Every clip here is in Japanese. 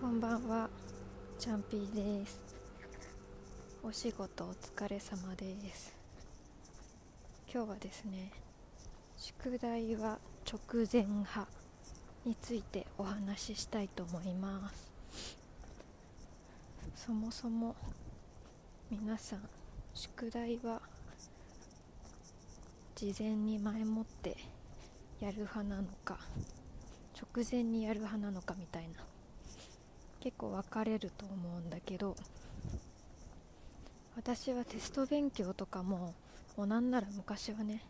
こんばんは、チャンピーです。お仕事お疲れ様です。今日はですね、宿題は直前派についてお話ししたいと思います。そもそも皆さん、宿題は事前に前もってやる派なのか、直前にやる派なのかみたいな結構分かれると思うんだけど私はテスト勉強とかももうなんなら昔はね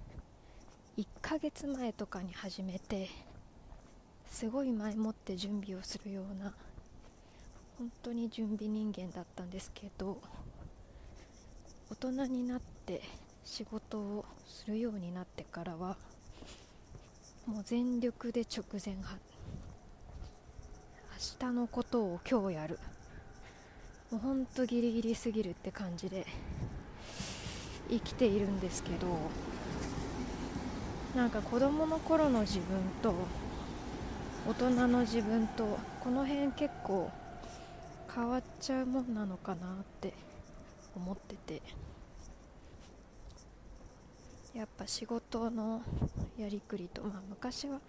1ヶ月前とかに始めてすごい前もって準備をするような本当に準備人間だったんですけど大人になって仕事をするようになってからはもう全力で直前明日のことを今日やる。もうほんとギリギリすぎるって感じで生きているんですけどなんか子供の頃の自分と大人の自分とこの辺結構変わっちゃうもんなのかなって思ってて。やっぱ仕事のやりくりと、まあ、昔は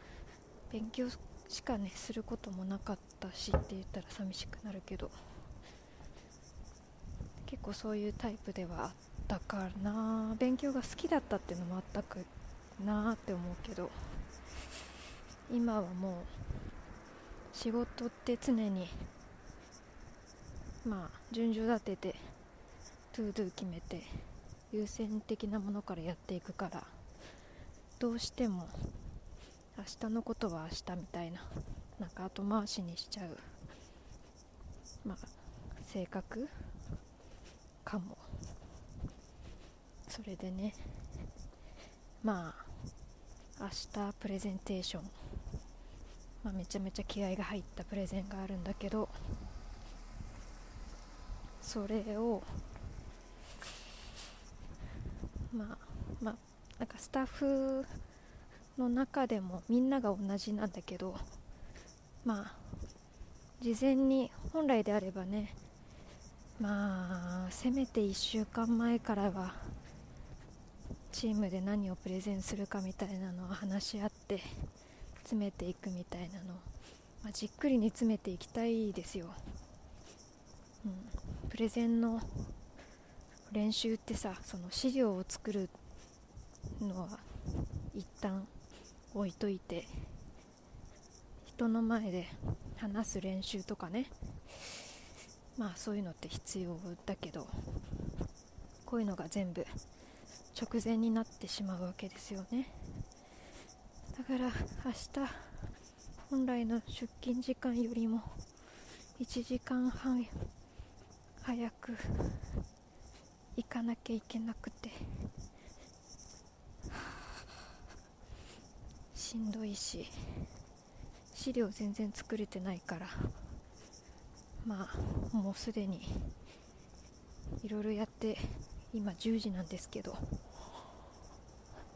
勉強しかねすることもなかったしって言ったら寂しくなるけど結構そういうタイプではあったかな。勉強が好きだったっていうのもあったくなって思うけど今はもう仕事って常にまあ順序立てて to do 決めて優先的なものからやっていくからどうしても明日のことは明日みたいな。なんか後回しにしちゃう。まあ性格かも。それでね。まあ明日プレゼンテーション、まあ、めちゃめちゃ気合が入ったプレゼンがあるんだけど。それをまあまあなんかスタッフの中でもみんなが同じなんだけどまあ事前に本来であればねまあせめて1週間前からはチームで何をプレゼンするかみたいなのを話し合って詰めていくみたいなのを、まあ、じっくりに詰めていきたいですよ、うん、プレゼンの練習ってさその資料を作るのは一旦置いといて人の前で話す練習とかね。まあそういうのって必要だけどこういうのが全部直前になってしまうわけですよね。だから明日本来の出勤時間よりも1時間半早く行かなきゃいけなくてしんどいし資料全然作れてないからまあもうすでにいろいろやって今10時なんですけど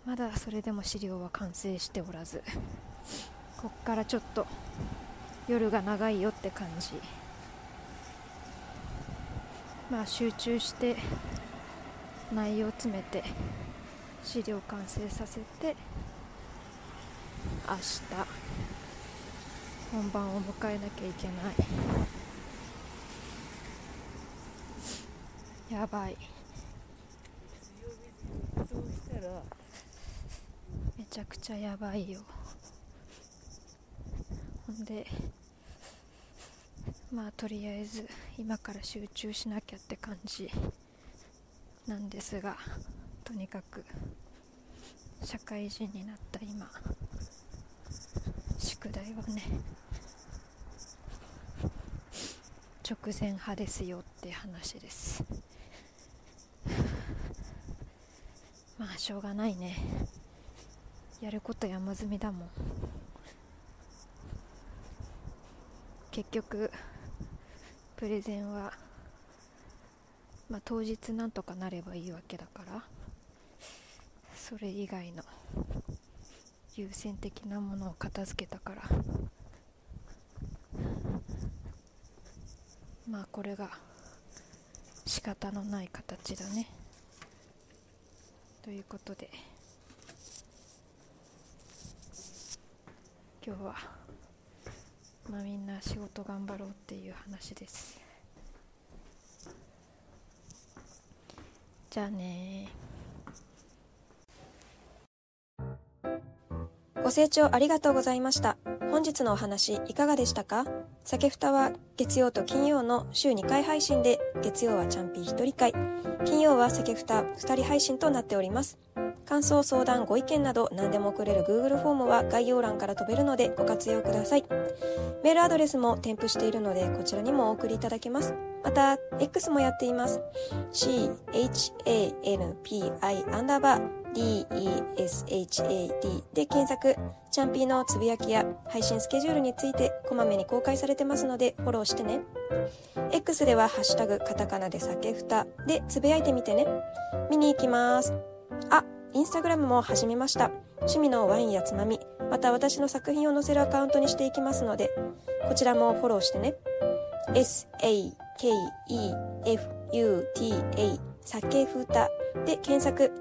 まだそれでも資料は完成しておらずこっからちょっと夜が長いよって感じ。まあ集中して内容を詰めて資料完成させて明日本番を迎えなきゃいけない。やばい。めちゃくちゃやばいよ。ほんでまあとりあえず今から集中しなきゃって感じ。なんですがとにかく社会人になった今宿題はね直前派ですよって話です。まあしょうがないね。やること山積みだもん。結局プレゼンはまあ、当日なんとかなればいいわけだから。それ以外の優先的なものを片付けたから。まあこれが仕方のない形だね。ということで今日はまあみんな仕事頑張ろうっていう話です。じゃあねご清聴ありがとうございました。本日のお話いかがでしたか？酒ふたは月曜と金曜の週2回配信で月曜はチャンピー1人会。金曜は酒ふた2人配信となっております。感想相談ご意見など何でも送れる Google フォームは概要欄から飛べるのでご活用ください。メールアドレスも添付しているのでこちらにもお送りいただけます。また X もやっています。CHANPI アンダーバー DESHAD で検索。チャンピーのつぶやきや配信スケジュールについてこまめに公開されてますのでフォローしてね。X ではハッシュタグカタカナで酒ふたでつぶやいてみてね。見に行きます。あインスタグラムも始めました。趣味のワインやつまみまた私の作品を載せるアカウントにしていきますのでこちらもフォローしてね。SAKEFUTA 酒ふたで検索。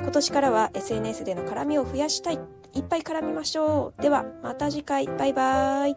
今年からは SNS での絡みを増やしたい。いっぱい絡みましょう。ではまた次回。バイバーイ。